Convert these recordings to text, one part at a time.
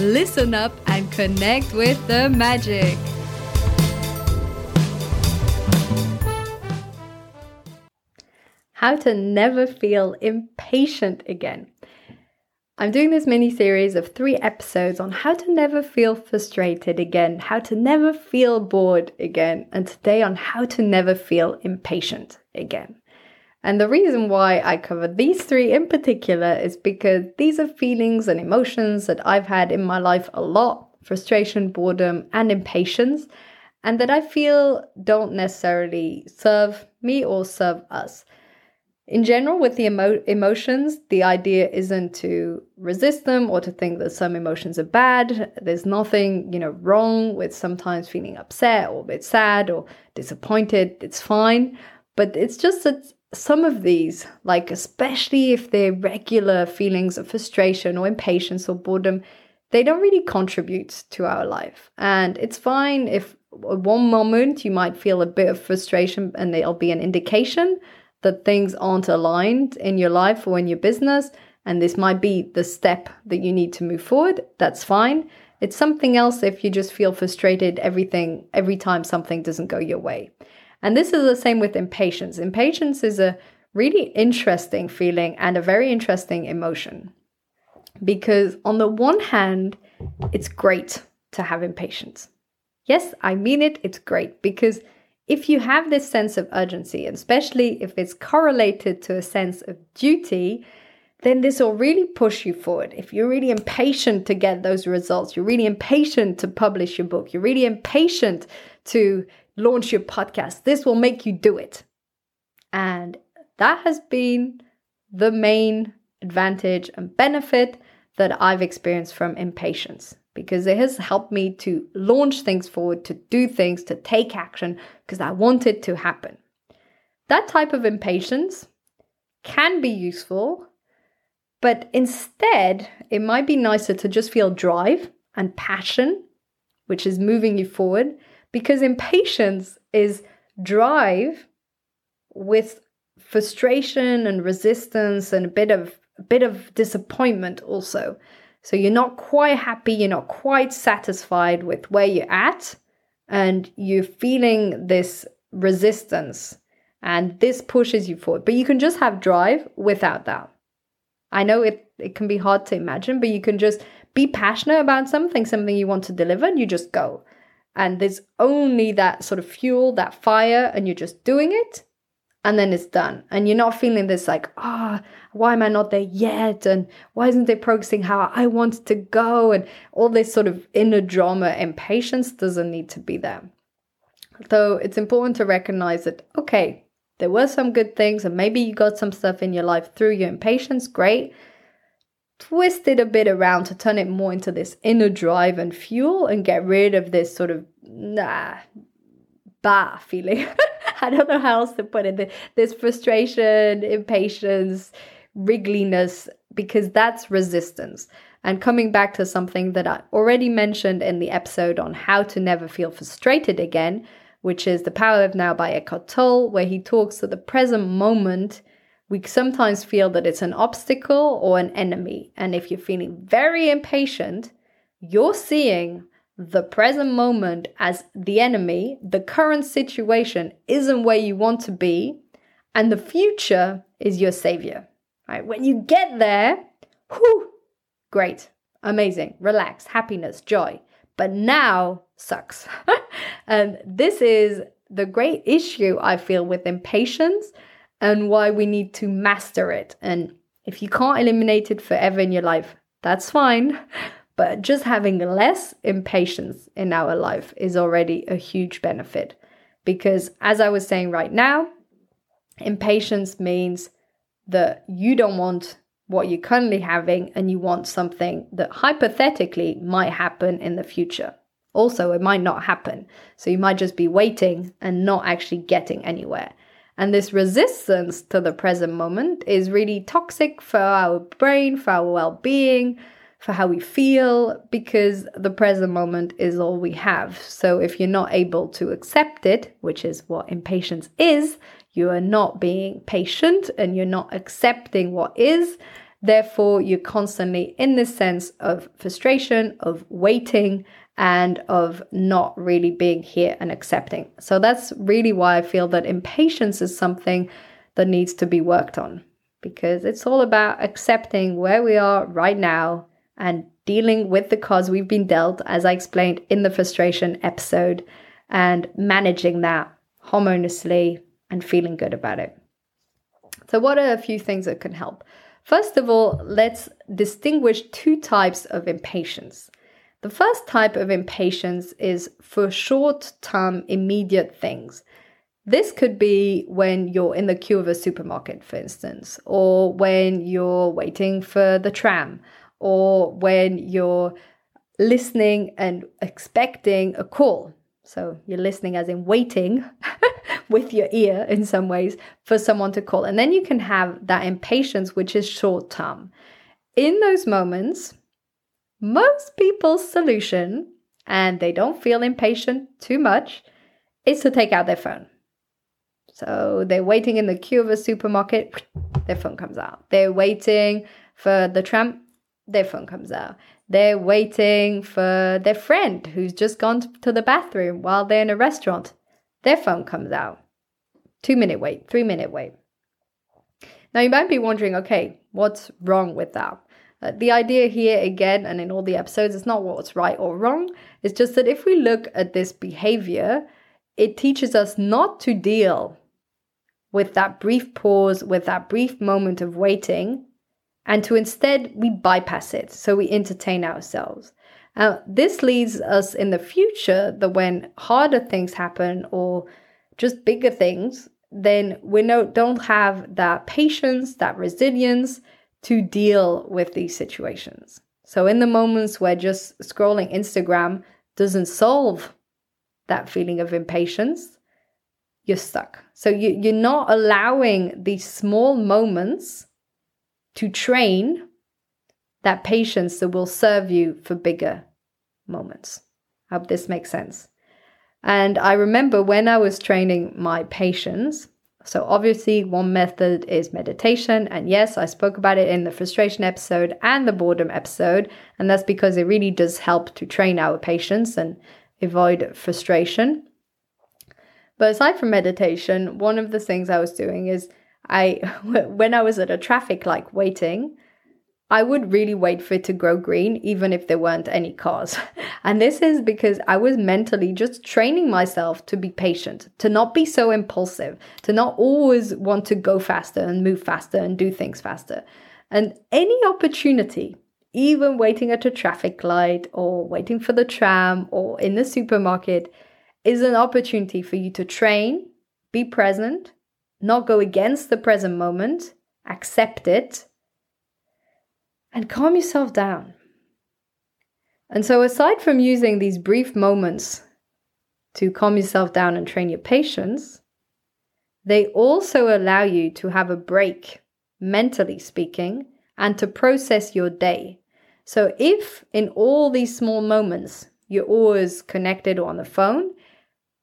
listen up and connect with the magic. How to never feel impatient again. I'm doing this mini series of three episodes on how to never feel frustrated again, how to never feel bored again, and today on how to never feel impatient again. And the reason why I cover these three in particular is because these are feelings and emotions that I've had in my life a lot frustration, boredom, and impatience, and that I feel don't necessarily serve me or serve us. In general, with the emo- emotions, the idea isn't to resist them or to think that some emotions are bad. There's nothing, you know, wrong with sometimes feeling upset or a bit sad or disappointed. It's fine. But it's just that some of these, like especially if they're regular feelings of frustration or impatience or boredom, they don't really contribute to our life. And it's fine if at one moment you might feel a bit of frustration and there'll be an indication that things aren't aligned in your life or in your business. And this might be the step that you need to move forward. That's fine. It's something else if you just feel frustrated everything every time something doesn't go your way. And this is the same with impatience. Impatience is a really interesting feeling and a very interesting emotion. Because on the one hand, it's great to have impatience. Yes, I mean it, it's great because if you have this sense of urgency, especially if it's correlated to a sense of duty, then this will really push you forward. If you're really impatient to get those results, you're really impatient to publish your book, you're really impatient to launch your podcast. This will make you do it. And that has been the main advantage and benefit that I've experienced from impatience because it has helped me to launch things forward, to do things, to take action because I want it to happen. That type of impatience can be useful, but instead, it might be nicer to just feel drive and passion, which is moving you forward, because impatience is drive with frustration and resistance and a bit of a bit of disappointment also. So you're not quite happy, you're not quite satisfied with where you're at, and you're feeling this resistance, and this pushes you forward. But you can just have drive without that. I know it, it can be hard to imagine, but you can just be passionate about something, something you want to deliver, and you just go and there's only that sort of fuel, that fire, and you're just doing it, and then it's done. And you're not feeling this like, ah, oh, why am I not there yet? And why isn't it progressing how I want it to go? And all this sort of inner drama, impatience doesn't need to be there. Though it's important to recognize that, okay, there were some good things, and maybe you got some stuff in your life through your impatience, great twist it a bit around to turn it more into this inner drive and fuel and get rid of this sort of nah bah feeling. I don't know how else to put it. This frustration, impatience, wriggliness, because that's resistance. And coming back to something that I already mentioned in the episode on how to never feel frustrated again, which is The Power of Now by Eckhart Tolle, where he talks to the present moment we sometimes feel that it's an obstacle or an enemy. And if you're feeling very impatient, you're seeing the present moment as the enemy. The current situation isn't where you want to be, and the future is your savior. Right? When you get there, whew, great, amazing, relax, happiness, joy. But now sucks. and this is the great issue I feel with impatience and why we need to master it. And if you can't eliminate it forever in your life, that's fine. But just having less impatience in our life is already a huge benefit. Because as I was saying right now, impatience means that you don't want what you're currently having and you want something that hypothetically might happen in the future. Also, it might not happen. So you might just be waiting and not actually getting anywhere. And this resistance to the present moment is really toxic for our brain, for our well being, for how we feel, because the present moment is all we have. So if you're not able to accept it, which is what impatience is, you are not being patient and you're not accepting what is. Therefore, you're constantly in this sense of frustration, of waiting, and of not really being here and accepting. So that's really why I feel that impatience is something that needs to be worked on because it's all about accepting where we are right now and dealing with the cards we've been dealt, as I explained in the frustration episode, and managing that harmoniously and feeling good about it. So, what are a few things that can help? First of all, let's distinguish two types of impatience. The first type of impatience is for short term, immediate things. This could be when you're in the queue of a supermarket, for instance, or when you're waiting for the tram, or when you're listening and expecting a call. So you're listening as in waiting with your ear in some ways for someone to call. And then you can have that impatience, which is short term. In those moments, most people's solution, and they don't feel impatient too much, is to take out their phone. So they're waiting in the queue of a supermarket, their phone comes out. They're waiting for the tram, their phone comes out. They're waiting for their friend who's just gone to the bathroom while they're in a restaurant. Their phone comes out. Two minute wait, three minute wait. Now you might be wondering, okay, what's wrong with that? Uh, the idea here, again, and in all the episodes, is not what's right or wrong. It's just that if we look at this behavior, it teaches us not to deal with that brief pause, with that brief moment of waiting, and to instead we bypass it. So we entertain ourselves. Uh, this leads us in the future that when harder things happen or just bigger things, then we no, don't have that patience, that resilience to deal with these situations. So, in the moments where just scrolling Instagram doesn't solve that feeling of impatience, you're stuck. So, you, you're not allowing these small moments to train that patience that will serve you for bigger moments. I hope this makes sense. And I remember when I was training my patience, so, obviously, one method is meditation. And yes, I spoke about it in the frustration episode and the boredom episode. And that's because it really does help to train our patience and avoid frustration. But aside from meditation, one of the things I was doing is I, when I was at a traffic light waiting, I would really wait for it to grow green, even if there weren't any cars. And this is because I was mentally just training myself to be patient, to not be so impulsive, to not always want to go faster and move faster and do things faster. And any opportunity, even waiting at a traffic light or waiting for the tram or in the supermarket, is an opportunity for you to train, be present, not go against the present moment, accept it and calm yourself down. And so, aside from using these brief moments to calm yourself down and train your patience, they also allow you to have a break, mentally speaking, and to process your day. So, if in all these small moments you're always connected or on the phone,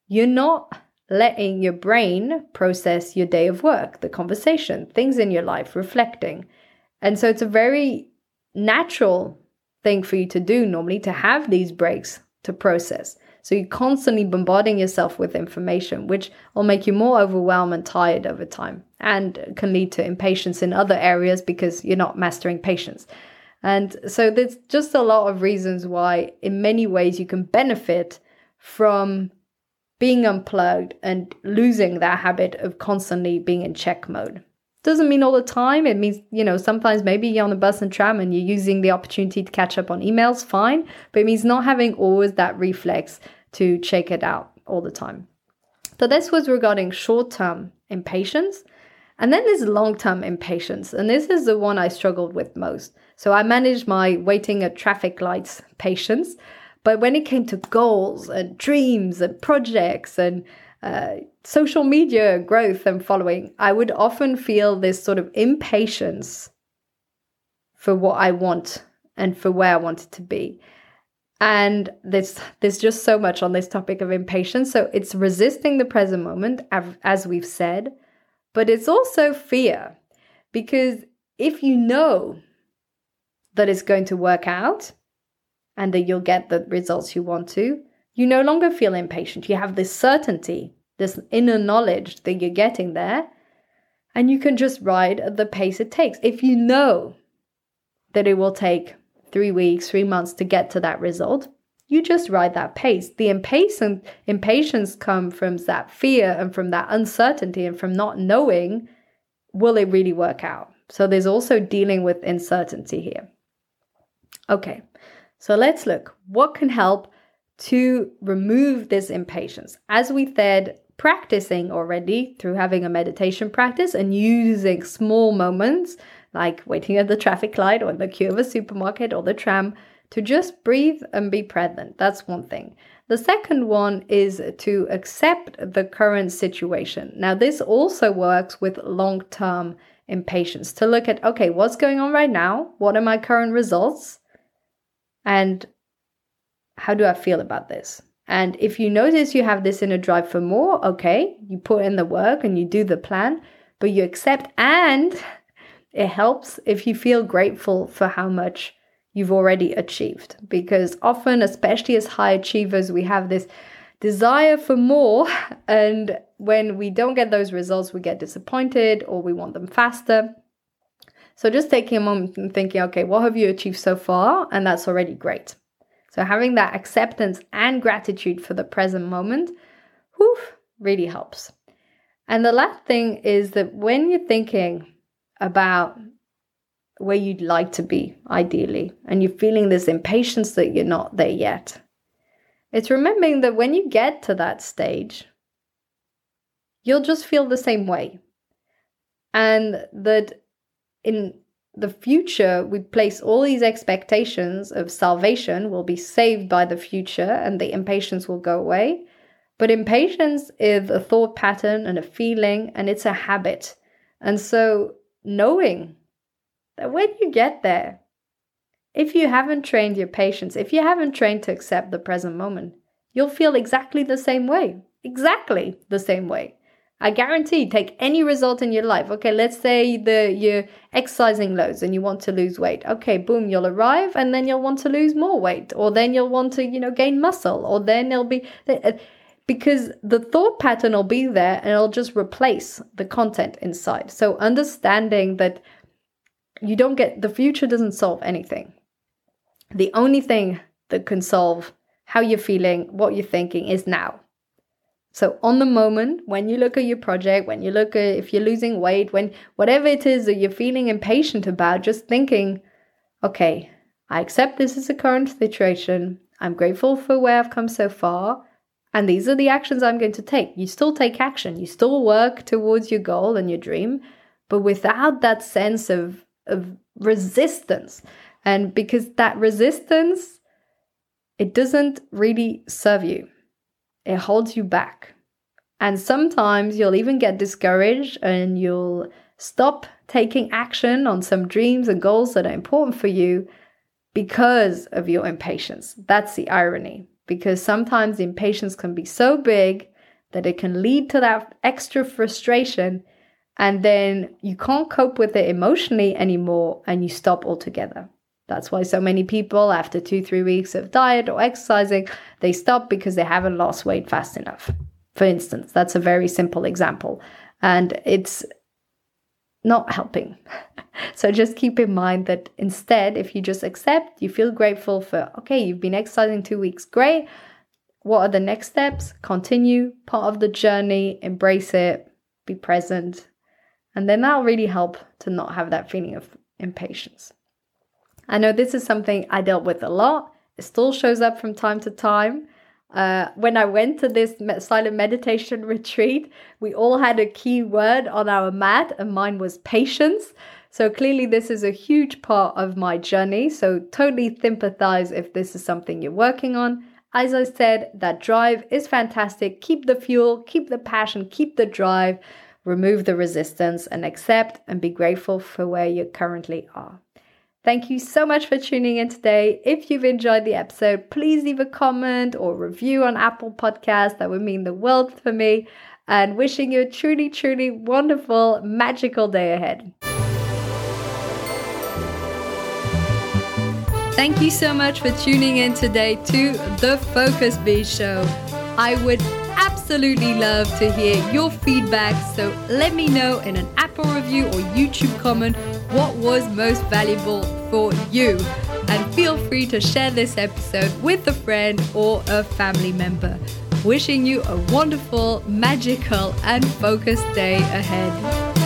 you're not letting your brain process your day of work, the conversation, things in your life, reflecting. And so, it's a very natural thing for you to do normally to have these breaks to process. So you're constantly bombarding yourself with information, which will make you more overwhelmed and tired over time and can lead to impatience in other areas because you're not mastering patience. And so there's just a lot of reasons why, in many ways, you can benefit from being unplugged and losing that habit of constantly being in check mode. Doesn't mean all the time. It means, you know, sometimes maybe you're on the bus and tram and you're using the opportunity to catch up on emails, fine. But it means not having always that reflex to check it out all the time. So this was regarding short term impatience. And then there's long term impatience. And this is the one I struggled with most. So I managed my waiting at traffic lights patience. But when it came to goals and dreams and projects and uh, social media growth and following, I would often feel this sort of impatience for what I want and for where I want it to be. And there's there's just so much on this topic of impatience. So it's resisting the present moment, as we've said, but it's also fear. Because if you know that it's going to work out and that you'll get the results you want to, you no longer feel impatient. You have this certainty, this inner knowledge that you're getting there, and you can just ride at the pace it takes. If you know that it will take three weeks, three months to get to that result. You just ride that pace. The impatience, impatience come from that fear and from that uncertainty and from not knowing will it really work out. So there's also dealing with uncertainty here. Okay, so let's look. What can help to remove this impatience? As we said, practicing already through having a meditation practice and using small moments like waiting at the traffic light or in the queue of a supermarket or the tram, to just breathe and be present. That's one thing. The second one is to accept the current situation. Now, this also works with long term impatience to look at okay, what's going on right now? What are my current results? And how do I feel about this? And if you notice you have this inner drive for more, okay, you put in the work and you do the plan, but you accept and it helps if you feel grateful for how much you've already achieved. Because often, especially as high achievers, we have this desire for more. And when we don't get those results, we get disappointed or we want them faster. So just taking a moment and thinking, okay, what have you achieved so far? And that's already great. So having that acceptance and gratitude for the present moment, whew, really helps. And the last thing is that when you're thinking, about where you'd like to be, ideally, and you're feeling this impatience that you're not there yet. It's remembering that when you get to that stage, you'll just feel the same way. And that in the future, we place all these expectations of salvation, We'll be saved by the future, and the impatience will go away. But impatience is a thought pattern and a feeling, and it's a habit. And so knowing that when you get there, if you haven't trained your patience, if you haven't trained to accept the present moment, you'll feel exactly the same way. Exactly the same way. I guarantee, take any result in your life. Okay, let's say the you're exercising loads and you want to lose weight. Okay, boom, you'll arrive and then you'll want to lose more weight, or then you'll want to, you know, gain muscle, or then it'll be uh, because the thought pattern will be there and it'll just replace the content inside. So understanding that you don't get the future doesn't solve anything. The only thing that can solve how you're feeling, what you're thinking is now. So on the moment, when you look at your project, when you look at if you're losing weight, when whatever it is that you're feeling impatient about, just thinking, okay, I accept this is a current situation. I'm grateful for where I've come so far. And these are the actions I'm going to take. You still take action, you still work towards your goal and your dream, but without that sense of, of resistance. And because that resistance, it doesn't really serve you, it holds you back. And sometimes you'll even get discouraged and you'll stop taking action on some dreams and goals that are important for you because of your impatience. That's the irony because sometimes impatience can be so big that it can lead to that extra frustration and then you can't cope with it emotionally anymore and you stop altogether. That's why so many people, after two, three weeks of diet or exercising, they stop because they haven't lost weight fast enough. For instance, that's a very simple example. And it's not helping. so just keep in mind that instead, if you just accept, you feel grateful for, okay, you've been exercising two weeks, great. What are the next steps? Continue, part of the journey, embrace it, be present. And then that'll really help to not have that feeling of impatience. I know this is something I dealt with a lot. It still shows up from time to time. Uh, when I went to this silent meditation retreat, we all had a key word on our mat, and mine was patience. So clearly, this is a huge part of my journey. So totally sympathize if this is something you're working on. As I said, that drive is fantastic. Keep the fuel, keep the passion, keep the drive, remove the resistance, and accept and be grateful for where you currently are. Thank you so much for tuning in today. If you've enjoyed the episode, please leave a comment or review on Apple Podcasts. That would mean the world for me. And wishing you a truly, truly wonderful, magical day ahead. Thank you so much for tuning in today to the Focus Bee Show. I would absolutely love to hear your feedback, so let me know in an Apple review or YouTube comment what was most valuable for you. And feel free to share this episode with a friend or a family member. Wishing you a wonderful, magical, and focused day ahead.